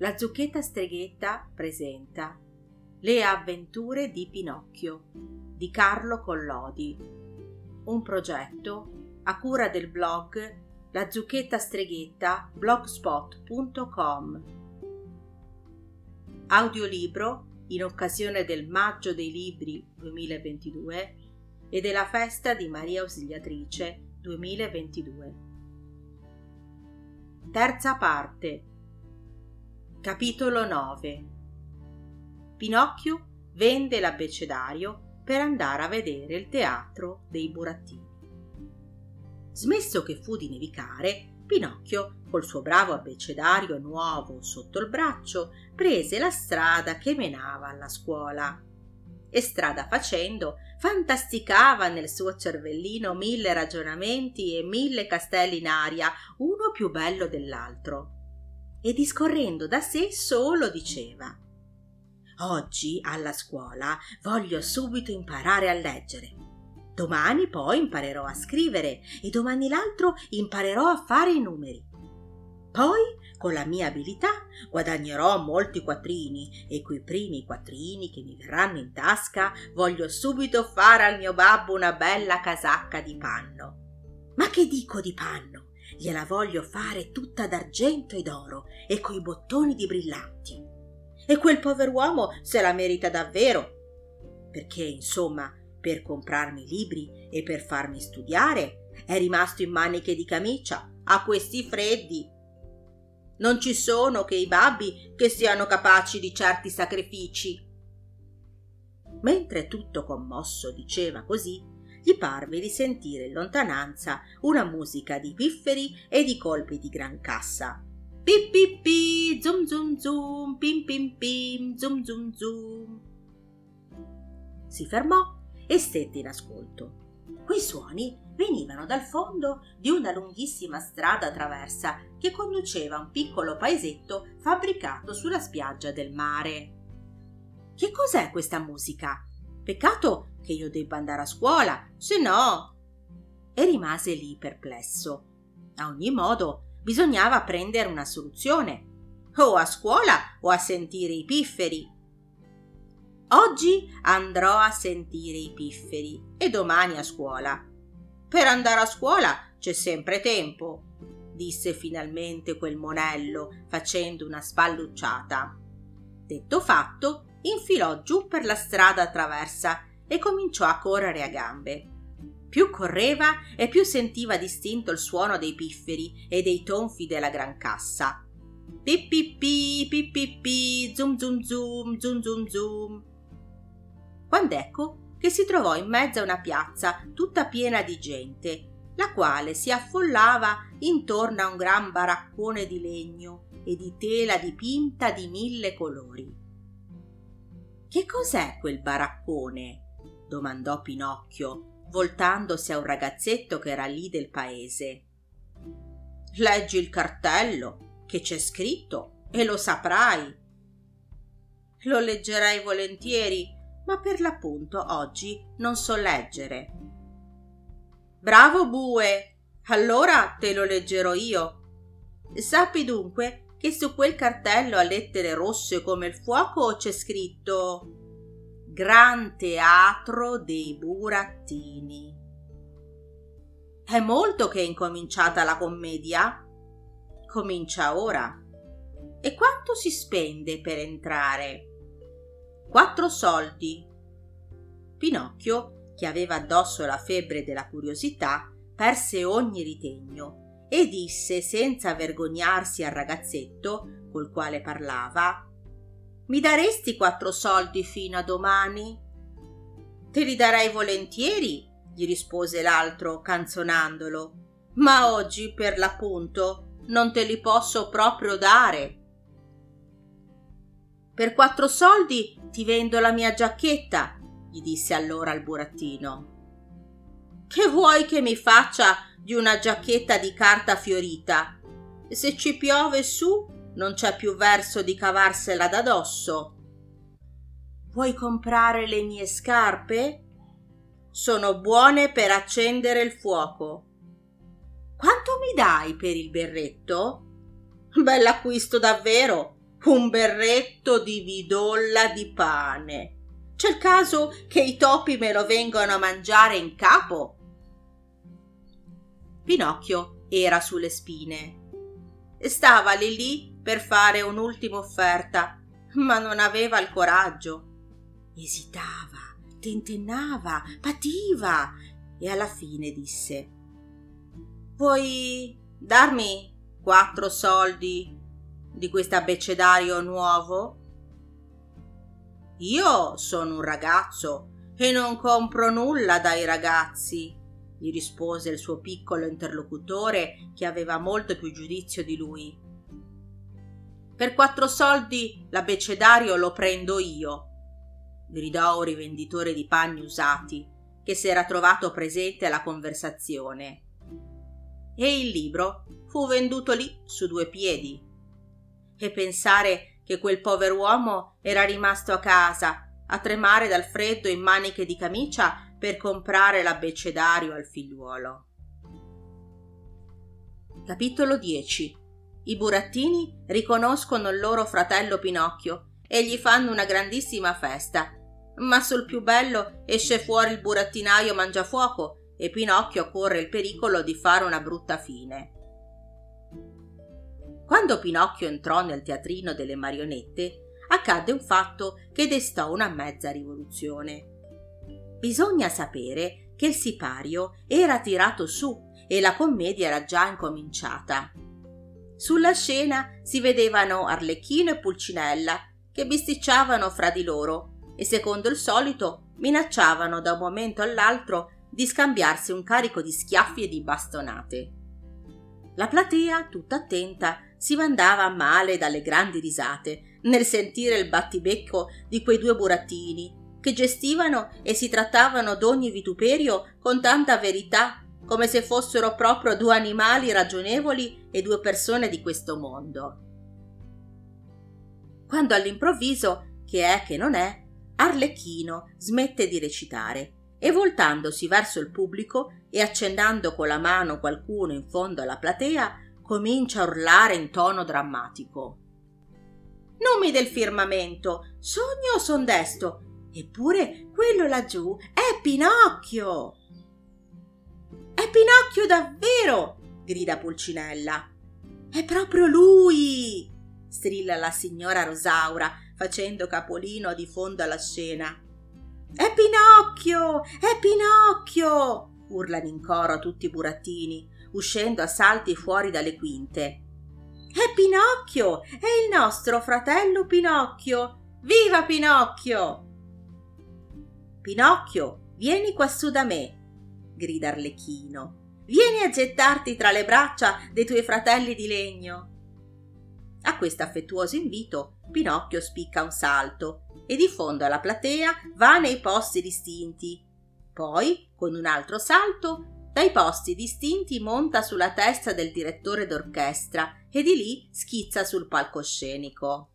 La zucchetta streghetta presenta Le avventure di Pinocchio di Carlo Collodi. Un progetto a cura del blog La zucchetta streghetta blogspot.com. Audiolibro in occasione del Maggio dei Libri 2022 e della festa di Maria Ausiliatrice 2022. Terza parte Capitolo 9 Pinocchio vende l'abbecedario per andare a vedere il teatro dei burattini. Smesso che fu di nevicare, Pinocchio, col suo bravo abbecedario nuovo sotto il braccio, prese la strada che menava alla scuola. E strada facendo, fantasticava nel suo cervellino mille ragionamenti e mille castelli in aria, uno più bello dell'altro e discorrendo da sé solo diceva Oggi alla scuola voglio subito imparare a leggere. Domani poi imparerò a scrivere e domani l'altro imparerò a fare i numeri. Poi, con la mia abilità, guadagnerò molti quattrini e quei primi quattrini che mi verranno in tasca voglio subito fare al mio babbo una bella casacca di panno. Ma che dico di panno? Gliela voglio fare tutta d'argento ed oro e coi bottoni di brillanti. E quel pover'uomo se la merita davvero, perché insomma, per comprarmi libri e per farmi studiare, è rimasto in maniche di camicia a questi freddi. Non ci sono che i babbi che siano capaci di certi sacrifici. Mentre tutto commosso diceva così, gli parve di sentire in lontananza una musica di pifferi e di colpi di gran cassa. Pip pip pi, zum zum zum, pim pim pim, zum zum zum. Si fermò e stette in ascolto. Quei suoni venivano dal fondo di una lunghissima strada traversa che conduceva a un piccolo paesetto fabbricato sulla spiaggia del mare. Che cos'è questa musica? Peccato che io debba andare a scuola, se no. E rimase lì perplesso. A ogni modo, bisognava prendere una soluzione. O a scuola o a sentire i pifferi. Oggi andrò a sentire i pifferi e domani a scuola. Per andare a scuola c'è sempre tempo, disse finalmente quel monello facendo una spallucciata. Detto fatto, infilò giù per la strada traversa e cominciò a correre a gambe. Più correva e più sentiva distinto il suono dei pifferi e dei tonfi della gran cassa. Pippipi, pippipi, zum zum zum, zum zum zum. Quando ecco che si trovò in mezzo a una piazza tutta piena di gente, la quale si affollava intorno a un gran baraccone di legno e di tela dipinta di mille colori. Che cos'è quel baraccone? domandò Pinocchio, voltandosi a un ragazzetto che era lì del paese. Leggi il cartello, che c'è scritto, e lo saprai. Lo leggerei volentieri, ma per l'appunto oggi non so leggere. Bravo bue, allora te lo leggerò io. Sappi dunque che su quel cartello a lettere rosse come il fuoco c'è scritto Gran Teatro dei Burattini. È molto che è incominciata la commedia? Comincia ora. E quanto si spende per entrare? Quattro soldi. Pinocchio, che aveva addosso la febbre della curiosità, perse ogni ritegno e disse senza vergognarsi al ragazzetto col quale parlava mi daresti quattro soldi fino a domani? Te li darei volentieri, gli rispose l'altro canzonandolo, ma oggi per l'appunto non te li posso proprio dare. Per quattro soldi ti vendo la mia giacchetta, gli disse allora il burattino. Che vuoi che mi faccia di una giacchetta di carta fiorita? Se ci piove su, non c'è più verso di cavarsela da dosso. Vuoi comprare le mie scarpe? Sono buone per accendere il fuoco. Quanto mi dai per il berretto? Bell'acquisto davvero. un berretto di vidolla di pane. C'è il caso che i topi me lo vengano a mangiare in capo? Pinocchio era sulle spine. Stava lì lì per fare un'ultima offerta, ma non aveva il coraggio. Esitava, tentennava, pativa e alla fine disse Puoi darmi quattro soldi di questo abbecedario nuovo? Io sono un ragazzo e non compro nulla dai ragazzi, gli rispose il suo piccolo interlocutore che aveva molto più giudizio di lui. Per quattro soldi l'abbecedario lo prendo io, gridò un rivenditore di panni usati che si era trovato presente alla conversazione. E il libro fu venduto lì su due piedi e pensare che quel pover'uomo era rimasto a casa a tremare dal freddo in maniche di camicia per comprare l'abbecedario al figliuolo. Capitolo 10 I burattini riconoscono il loro fratello Pinocchio e gli fanno una grandissima festa. Ma sul più bello esce fuori il burattinaio mangiafuoco e Pinocchio corre il pericolo di fare una brutta fine. Quando Pinocchio entrò nel teatrino delle marionette, accadde un fatto che destò una mezza rivoluzione. Bisogna sapere che il sipario era tirato su e la commedia era già incominciata. Sulla scena si vedevano Arlecchino e Pulcinella che bisticciavano fra di loro e secondo il solito minacciavano da un momento all'altro di scambiarsi un carico di schiaffi e di bastonate. La platea, tutta attenta, si mandava a male dalle grandi risate nel sentire il battibecco di quei due burattini che gestivano e si trattavano d'ogni vituperio con tanta verità come se fossero proprio due animali ragionevoli e due persone di questo mondo. Quando all'improvviso, che è che non è, Arlecchino smette di recitare e voltandosi verso il pubblico e accennando con la mano qualcuno in fondo alla platea, comincia a urlare in tono drammatico. Numi del firmamento, sogno o son desto? Eppure quello laggiù è Pinocchio! È Pinocchio davvero! grida Pulcinella. È proprio lui! strilla la signora Rosaura facendo capolino di fondo alla scena. È Pinocchio! È Pinocchio! urlano in coro tutti i burattini uscendo a salti fuori dalle quinte. È Pinocchio! È il nostro fratello Pinocchio! Viva Pinocchio! Pinocchio, vieni quassù da me, grida Arlecchino. Vieni a gettarti tra le braccia dei tuoi fratelli di legno. A questo affettuoso invito Pinocchio spicca un salto e di fondo alla platea va nei posti distinti. Poi, con un altro salto, dai posti distinti monta sulla testa del direttore d'orchestra e di lì schizza sul palcoscenico.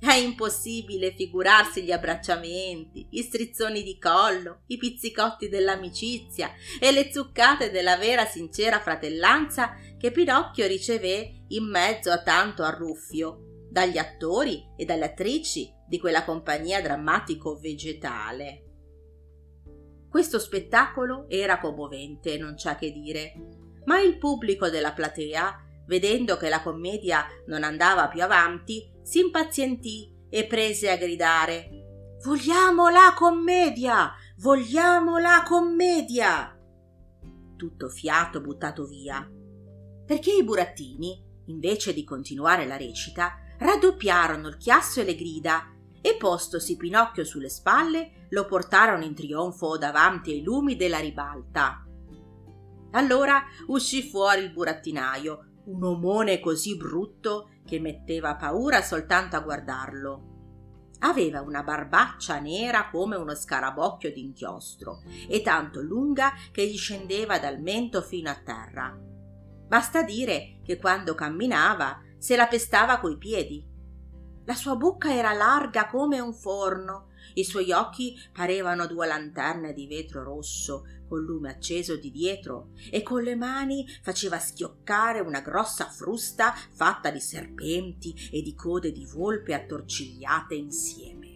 È impossibile figurarsi gli abbracciamenti, gli strizzoni di collo, i pizzicotti dell'amicizia e le zuccate della vera sincera fratellanza che Pinocchio riceve in mezzo a tanto arruffio dagli attori e dalle attrici di quella compagnia drammatico-vegetale. Questo spettacolo era commovente, non c'è che dire, ma il pubblico della platea, vedendo che la commedia non andava più avanti, si impazientì e prese a gridare Vogliamo la commedia! Vogliamo la commedia! Tutto fiato buttato via. Perché i burattini, invece di continuare la recita, raddoppiarono il chiasso e le grida e postosi Pinocchio sulle spalle lo portarono in trionfo davanti ai lumi della ribalta. Allora uscì fuori il burattinaio, un omone così brutto che metteva paura soltanto a guardarlo. Aveva una barbaccia nera come uno scarabocchio d'inchiostro e tanto lunga che gli scendeva dal mento fino a terra. Basta dire che quando camminava se la pestava coi piedi la sua bocca era larga come un forno, I suoi occhi parevano due lanterne di vetro rosso col lume acceso di dietro e con le mani faceva schioccare una grossa frusta fatta di serpenti e di code di volpe attorcigliate insieme.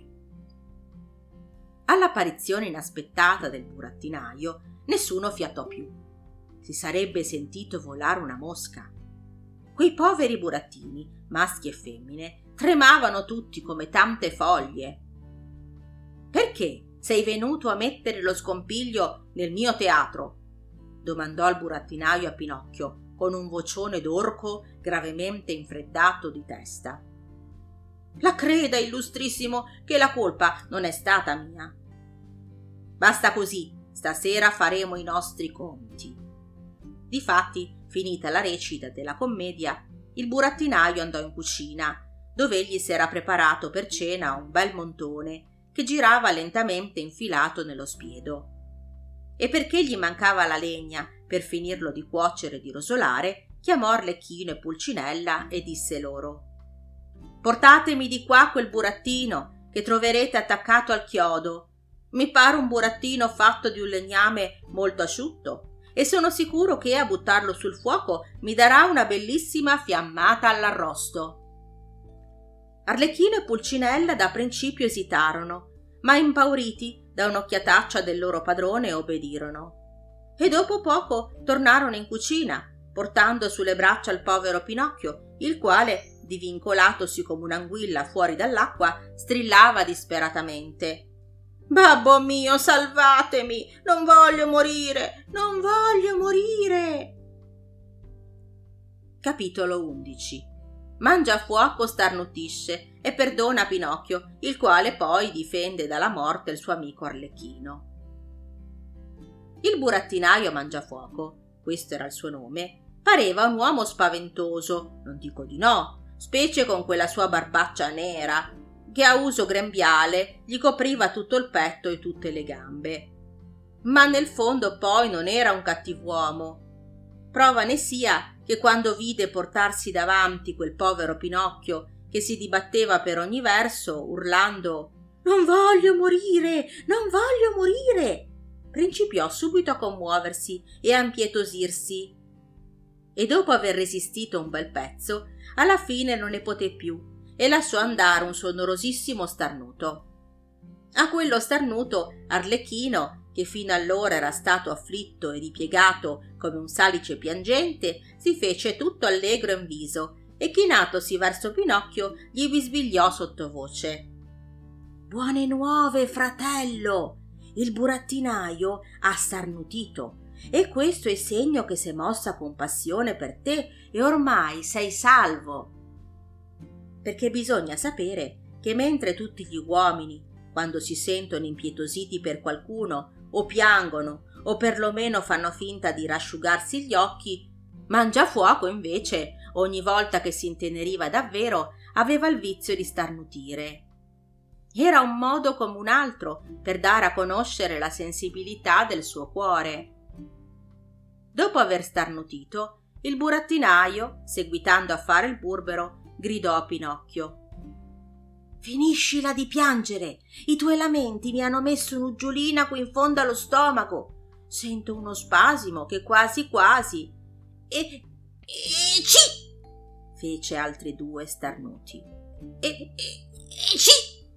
All'apparizione inaspettata del burattinaio nessuno fiatò più. Si sarebbe sentito volare una mosca. Quei poveri burattini, maschi e femmine, tremavano tutti come tante foglie. Perché sei venuto a mettere lo scompiglio nel mio teatro? domandò il burattinaio a Pinocchio con un vocione d'orco gravemente infreddato di testa. La creda, illustrissimo, che la colpa non è stata mia. Basta così, stasera faremo i nostri conti. Difatti, finita la recita della commedia, il burattinaio andò in cucina, dove egli si era preparato per cena un bel montone che girava lentamente infilato nello spiedo. E perché gli mancava la legna per finirlo di cuocere e di rosolare, chiamò Arlecchino e Pulcinella e disse loro Portatemi di qua quel burattino che troverete attaccato al chiodo. Mi pare un burattino fatto di un legname molto asciutto e sono sicuro che a buttarlo sul fuoco mi darà una bellissima fiammata all'arrosto. Arlecchino e Pulcinella da principio esitarono, ma impauriti da un'occhiataccia del loro padrone obbedirono. E dopo poco tornarono in cucina, portando sulle braccia il povero Pinocchio, il quale, divincolatosi come un'anguilla fuori dall'acqua, strillava disperatamente. Babbo mio, salvatemi! Non voglio morire! Non voglio morire! Capitolo 11 Mangia fuoco starnutisce e perdona Pinocchio, il quale poi difende dalla morte il suo amico Arlecchino. Il burattinaio Mangiafuoco, questo era il suo nome, pareva un uomo spaventoso, non dico di no, specie con quella sua barbaccia nera, che a uso grembiale gli copriva tutto il petto e tutte le gambe. Ma nel fondo poi non era un cattiv'uomo. Prova ne sia che quando vide portarsi davanti quel povero Pinocchio che si dibatteva per ogni verso, urlando Non voglio morire, non voglio morire, principiò subito a commuoversi e a impietosirsi. E dopo aver resistito un bel pezzo, alla fine non ne poté più e lasciò andare un sonorosissimo starnuto. A quello starnuto Arlecchino che fino allora era stato afflitto e ripiegato come un salice piangente, si fece tutto allegro in viso e chinatosi verso Pinocchio gli bisbigliò sottovoce. Buone nuove, fratello! Il burattinaio ha starnutito e questo è segno che s'è mossa compassione per te e ormai sei salvo. Perché bisogna sapere che mentre tutti gli uomini, quando si sentono impietositi per qualcuno, o piangono o perlomeno fanno finta di rasciugarsi gli occhi, Mangiafuoco invece, ogni volta che si inteneriva davvero, aveva il vizio di starnutire. Era un modo come un altro per dare a conoscere la sensibilità del suo cuore. Dopo aver starnutito, il burattinaio, seguitando a fare il burbero, gridò a Pinocchio Finiscila di piangere. I tuoi lamenti mi hanno messo un'uggiolina qui in fondo allo stomaco. Sento uno spasimo che quasi quasi. E. e ci! fece altri due starnuti. E. e, e ci!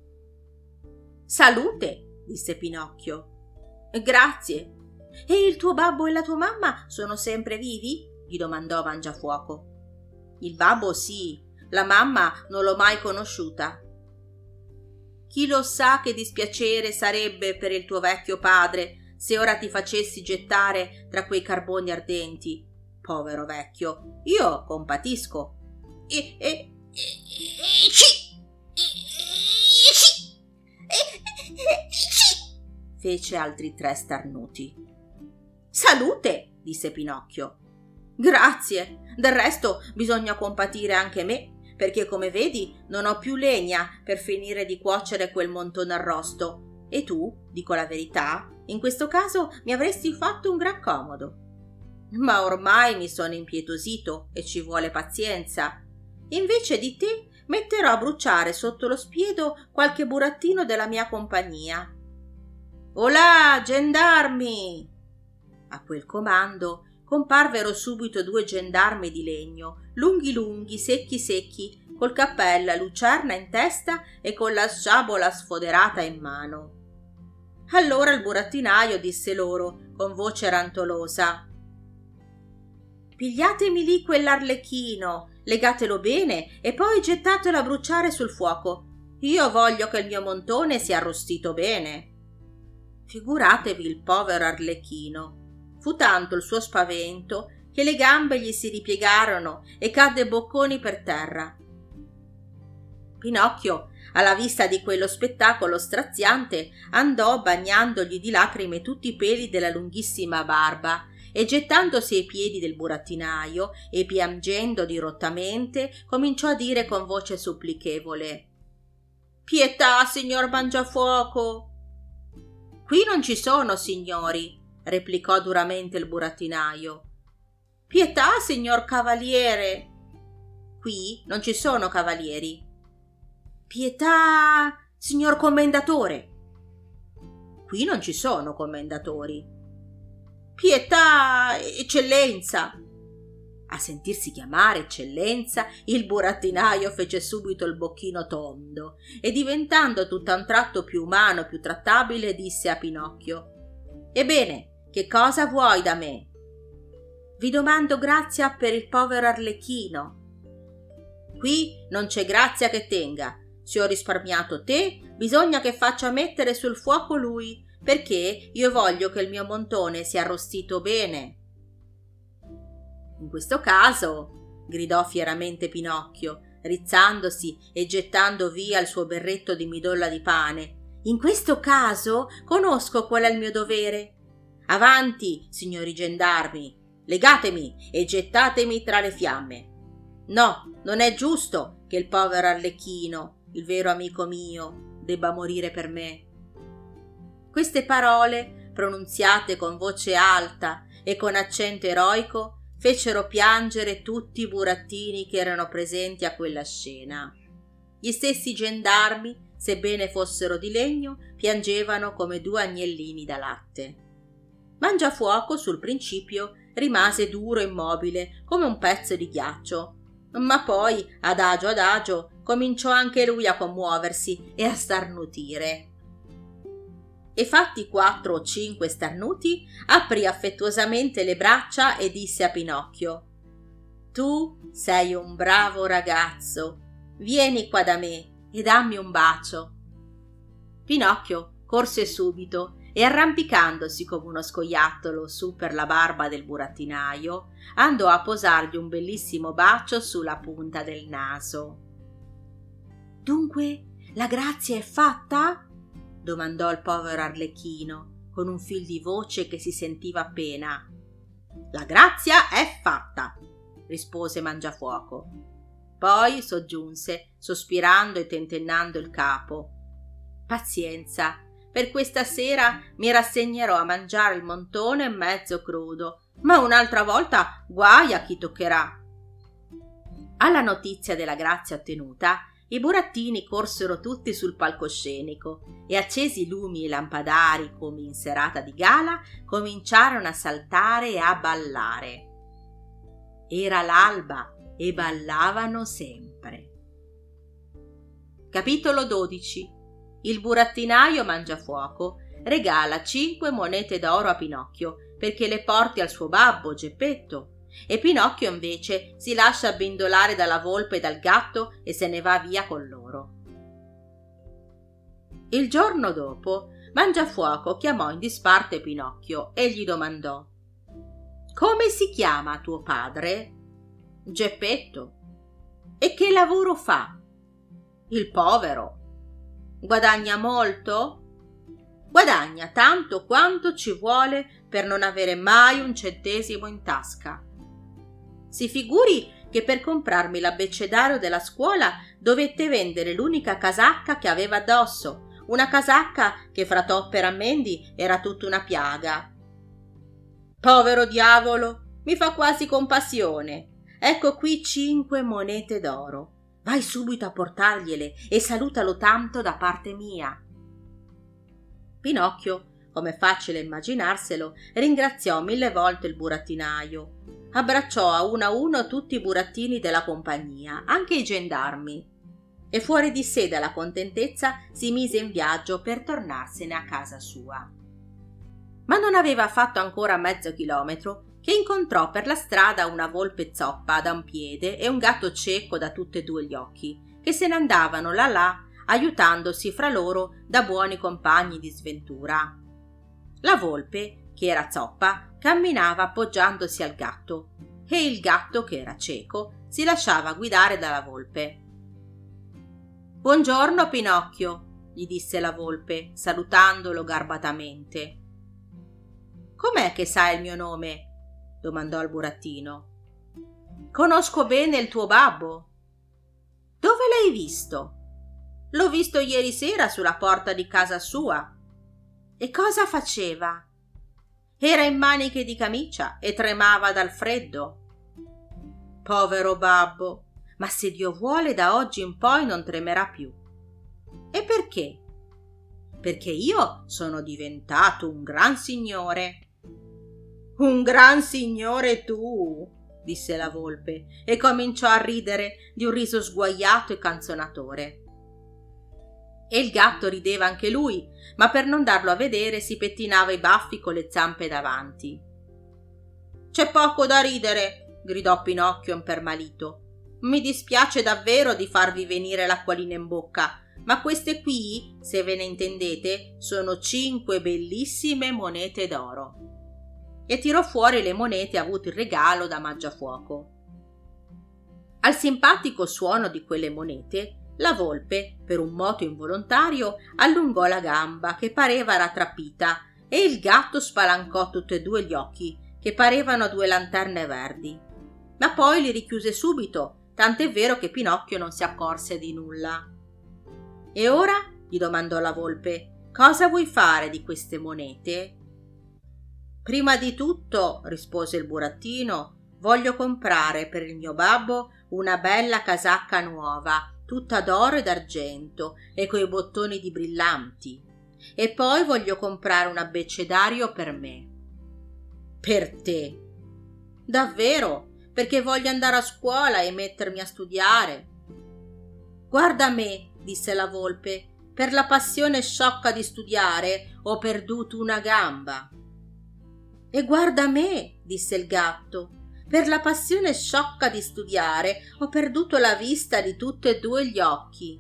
Salute! disse Pinocchio. Grazie. E il tuo babbo e la tua mamma sono sempre vivi? gli domandò Mangiafuoco. Il babbo sì, la mamma non l'ho mai conosciuta. Chi lo sa che dispiacere sarebbe per il tuo vecchio padre se ora ti facessi gettare tra quei carboni ardenti. Povero vecchio, io compatisco. E, e, e, e ci, fece altri tre starnuti. Salute, disse Pinocchio. Grazie. Del resto bisogna compatire anche me perché come vedi non ho più legna per finire di cuocere quel montone arrosto. E tu, dico la verità, in questo caso mi avresti fatto un gran comodo. Ma ormai mi sono impietosito e ci vuole pazienza. Invece di te metterò a bruciare sotto lo spiedo qualche burattino della mia compagnia. Olà, gendarmi! A quel comando comparvero subito due gendarmi di legno, lunghi lunghi, secchi secchi, col cappello a lucerna in testa e con la sciabola sfoderata in mano. Allora il burattinaio disse loro con voce rantolosa Pigliatemi lì quell'arlecchino, legatelo bene e poi gettatelo a bruciare sul fuoco. Io voglio che il mio montone sia arrostito bene. Figuratevi il povero arlecchino. Fu tanto il suo spavento che le gambe gli si ripiegarono e cadde bocconi per terra. Pinocchio, alla vista di quello spettacolo straziante, andò bagnandogli di lacrime tutti i peli della lunghissima barba e gettandosi ai piedi del burattinaio e piangendo dirottamente, cominciò a dire con voce supplichevole Pietà, signor Mangiafuoco. Qui non ci sono signori, replicò duramente il burattinaio. Pietà, signor cavaliere. Qui non ci sono cavalieri. Pietà, signor commendatore. Qui non ci sono commendatori. Pietà, eccellenza. A sentirsi chiamare eccellenza, il burattinaio fece subito il bocchino tondo e diventando tutto a un tratto più umano, più trattabile, disse a Pinocchio Ebbene, che cosa vuoi da me? Vi domando grazia per il povero Arlecchino. Qui non c'è grazia che tenga. Se ho risparmiato te, bisogna che faccia mettere sul fuoco lui perché io voglio che il mio montone sia arrostito bene. In questo caso, gridò fieramente Pinocchio, rizzandosi e gettando via il suo berretto di midolla di pane. In questo caso conosco qual è il mio dovere. Avanti, signori gendarmi, legatemi e gettatemi tra le fiamme. No, non è giusto che il povero Arlecchino, il vero amico mio, debba morire per me. Queste parole, pronunziate con voce alta e con accento eroico, fecero piangere tutti i burattini che erano presenti a quella scena. Gli stessi gendarmi, sebbene fossero di legno, piangevano come due agnellini da latte. Mangiafuoco sul principio rimase duro e immobile come un pezzo di ghiaccio, ma poi, adagio adagio, cominciò anche lui a commuoversi e a starnutire e fatti quattro o cinque starnuti, aprì affettuosamente le braccia e disse a Pinocchio Tu sei un bravo ragazzo. Vieni qua da me e dammi un bacio. Pinocchio corse subito e arrampicandosi come uno scoiattolo su per la barba del burattinaio, andò a posargli un bellissimo bacio sulla punta del naso. Dunque la grazia è fatta? domandò il povero Arlecchino con un fil di voce che si sentiva appena. La grazia è fatta, rispose Mangiafuoco. Poi soggiunse, sospirando e tentennando il capo. Pazienza, per questa sera mi rassegnerò a mangiare il montone mezzo crudo, ma un'altra volta guai a chi toccherà. Alla notizia della grazia ottenuta, i burattini corsero tutti sul palcoscenico e accesi i lumi e lampadari come in serata di gala cominciarono a saltare e a ballare. Era l'alba e ballavano sempre. Capitolo 12 Il burattinaio Mangiafuoco regala cinque monete d'oro a Pinocchio perché le porti al suo babbo Geppetto e Pinocchio invece si lascia abbindolare dalla volpe e dal gatto e se ne va via con loro. Il giorno dopo Mangiafuoco chiamò in disparte Pinocchio e gli domandò Come si chiama tuo padre? Geppetto. E che lavoro fa? Il povero. Guadagna molto? Guadagna tanto quanto ci vuole per non avere mai un centesimo in tasca. Si figuri che per comprarmi l'abbecedario della scuola dovette vendere l'unica casacca che aveva addosso, una casacca che fra toppe e rammendi era tutta una piaga. Povero diavolo, mi fa quasi compassione. Ecco qui cinque monete d'oro. Vai subito a portargliele e salutalo tanto da parte mia. Pinocchio, come è facile immaginarselo, ringraziò mille volte il burattinaio. Abbracciò a uno a uno tutti i burattini della compagnia, anche i gendarmi, e fuori di sé dalla contentezza si mise in viaggio per tornarsene a casa sua. Ma non aveva fatto ancora mezzo chilometro che incontrò per la strada una volpe zoppa da un piede e un gatto cieco da tutti e due gli occhi, che se ne andavano là là aiutandosi fra loro da buoni compagni di sventura. La volpe, che era zoppa, camminava appoggiandosi al gatto e il gatto, che era cieco, si lasciava guidare dalla volpe. Buongiorno, Pinocchio, gli disse la volpe, salutandolo garbatamente. Com'è che sai il mio nome? Domandò il burattino. Conosco bene il tuo babbo. Dove l'hai visto? L'ho visto ieri sera sulla porta di casa sua. E cosa faceva? Era in maniche di camicia e tremava dal freddo. Povero babbo, ma se Dio vuole da oggi in poi non tremerà più. E perché? Perché io sono diventato un gran signore. Un gran signore tu, disse la volpe e cominciò a ridere di un riso sguaiato e canzonatore. E il gatto rideva anche lui, ma per non darlo a vedere si pettinava i baffi con le zampe davanti. C'è poco da ridere, gridò Pinocchio impermalito. Mi dispiace davvero di farvi venire l'acquolina in bocca, ma queste qui, se ve ne intendete, sono cinque bellissime monete d'oro. E tirò fuori le monete avute in regalo da Mangiafuoco. Al simpatico suono di quelle monete, la volpe, per un moto involontario, allungò la gamba che pareva rattrappita e il gatto spalancò tutti e due gli occhi, che parevano due lanterne verdi. Ma poi li richiuse subito tant'è vero che Pinocchio non si accorse di nulla. E ora? gli domandò la volpe, cosa vuoi fare di queste monete? Prima di tutto, rispose il burattino, voglio comprare per il mio babbo una bella casacca nuova, tutta d'oro e d'argento e coi bottoni di brillanti. E poi voglio comprare un abbecedario per me. Per te. Davvero? perché voglio andare a scuola e mettermi a studiare. Guarda me, disse la volpe, per la passione sciocca di studiare ho perduto una gamba. E guarda me, disse il gatto, per la passione sciocca di studiare ho perduto la vista di tutti e due gli occhi.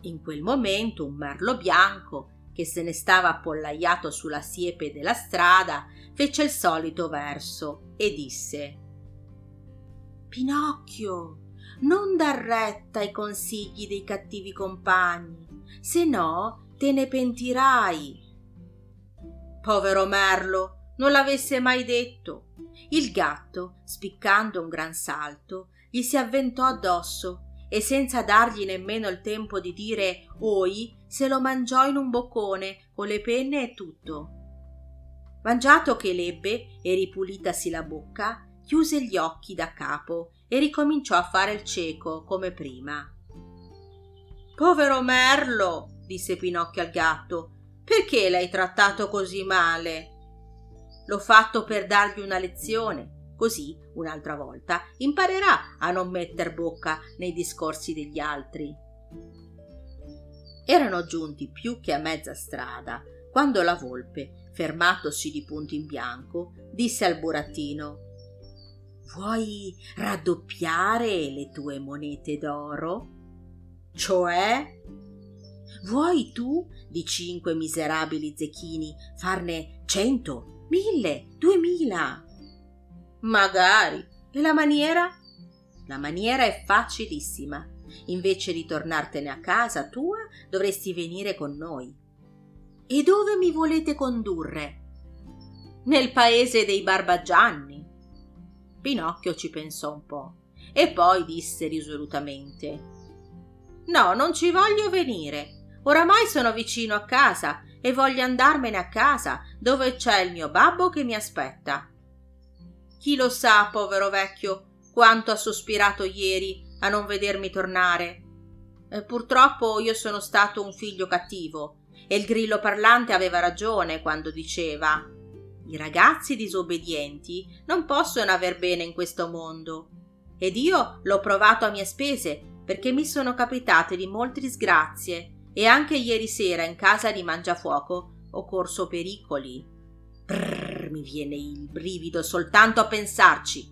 In quel momento un merlo bianco, che se ne stava appollaiato sulla siepe della strada, fece il solito verso e disse Pinocchio, non dar retta ai consigli dei cattivi compagni, se no te ne pentirai. Povero Merlo, non l'avesse mai detto. Il gatto, spiccando un gran salto, gli si avventò addosso e senza dargli nemmeno il tempo di dire oi, se lo mangiò in un boccone con le penne e tutto. Mangiato che l'ebbe e ripulitasi la bocca, chiuse gli occhi da capo e ricominciò a fare il cieco come prima. Povero Merlo, disse Pinocchio al gatto, perché l'hai trattato così male? L'ho fatto per dargli una lezione, così un'altra volta imparerà a non metter bocca nei discorsi degli altri. Erano giunti più che a mezza strada quando la volpe, fermatosi di punto in bianco, disse al burattino Vuoi raddoppiare le tue monete d'oro? Cioè? Vuoi tu di cinque miserabili zecchini farne cento, mille, duemila? Magari. E la maniera? La maniera è facilissima. Invece di tornartene a casa tua, dovresti venire con noi. E dove mi volete condurre? Nel paese dei Barbagianni. Pinocchio ci pensò un po' e poi disse risolutamente No, non ci voglio venire. Oramai sono vicino a casa e voglio andarmene a casa dove c'è il mio babbo che mi aspetta. Chi lo sa, povero vecchio, quanto ha sospirato ieri a non vedermi tornare. Eh, purtroppo io sono stato un figlio cattivo e il grillo parlante aveva ragione quando diceva i ragazzi disobbedienti non possono aver bene in questo mondo. Ed io l'ho provato a mie spese perché mi sono capitate di molte disgrazie e anche ieri sera in casa di Mangiafuoco ho corso pericoli. Brrr, mi viene il brivido soltanto a pensarci.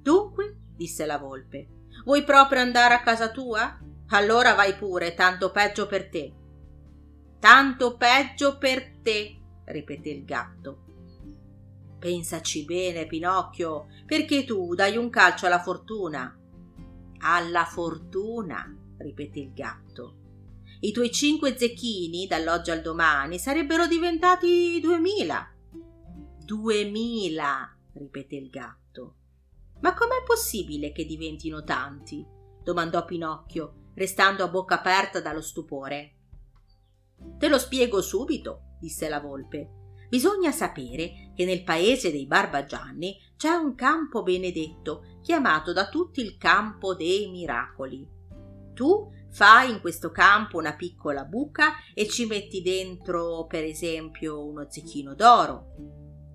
Dunque, disse la volpe, vuoi proprio andare a casa tua? Allora vai pure, tanto peggio per te. Tanto peggio per te, ripeté il gatto. Pensaci bene, Pinocchio, perché tu dai un calcio alla fortuna. Alla fortuna, ripeté il gatto. I tuoi cinque zecchini dall'oggi al domani sarebbero diventati duemila. Duemila, ripeté il gatto. Ma com'è possibile che diventino tanti? domandò Pinocchio, restando a bocca aperta dallo stupore. Te lo spiego subito, disse la volpe. Bisogna sapere che nel paese dei Barbagianni c'è un campo benedetto, chiamato da tutti il campo dei miracoli. Tu fai in questo campo una piccola buca e ci metti dentro, per esempio, uno zecchino d'oro.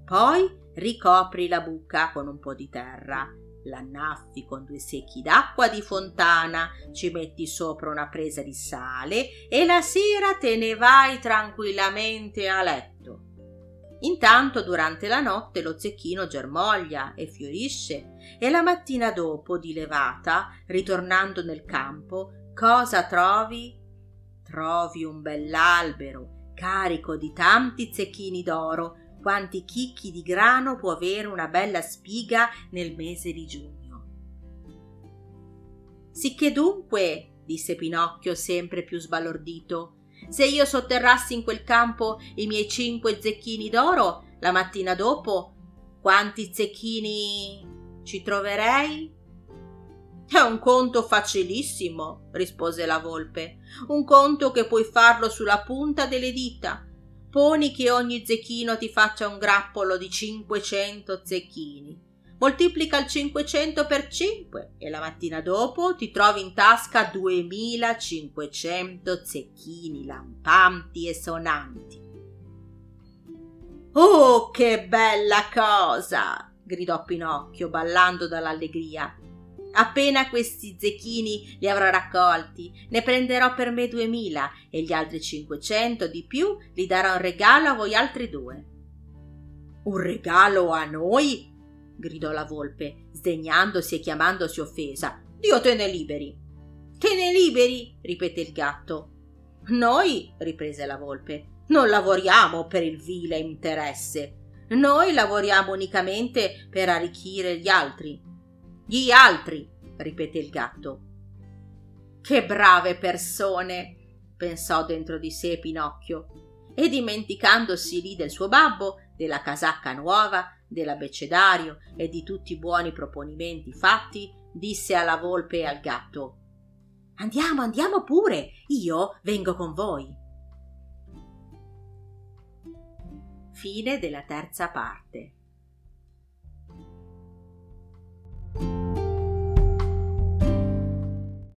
Poi ricopri la buca con un po' di terra l'annaffi con due secchi d'acqua di fontana, ci metti sopra una presa di sale e la sera te ne vai tranquillamente a letto. Intanto durante la notte lo zecchino germoglia e fiorisce e la mattina dopo, di levata, ritornando nel campo, cosa trovi? Trovi un bell'albero carico di tanti zecchini d'oro quanti chicchi di grano può avere una bella spiga nel mese di giugno. Sicché dunque, disse Pinocchio sempre più sbalordito, se io sotterrassi in quel campo i miei cinque zecchini d'oro, la mattina dopo, quanti zecchini ci troverei? È un conto facilissimo, rispose la volpe, un conto che puoi farlo sulla punta delle dita Poni che ogni zecchino ti faccia un grappolo di 500 zecchini. Moltiplica il 500 per 5 e la mattina dopo ti trovi in tasca 2500 zecchini lampanti e sonanti. Oh, che bella cosa! gridò Pinocchio, ballando dall'allegria. Appena questi zecchini li avrò raccolti, ne prenderò per me duemila e gli altri cinquecento di più li darò in regalo a voi altri due. Un regalo a noi? Gridò la volpe, sdegnandosi e chiamandosi offesa. Dio te ne liberi. Te ne liberi? ripeté il gatto. Noi, riprese la volpe, non lavoriamo per il vile interesse. Noi lavoriamo unicamente per arricchire gli altri gli altri, ripeté il gatto. Che brave persone, pensò dentro di sé Pinocchio, e dimenticandosi lì del suo babbo, della casacca nuova, dell'abbecedario e di tutti i buoni proponimenti fatti, disse alla volpe e al gatto Andiamo, andiamo pure, io vengo con voi. Fine della terza parte.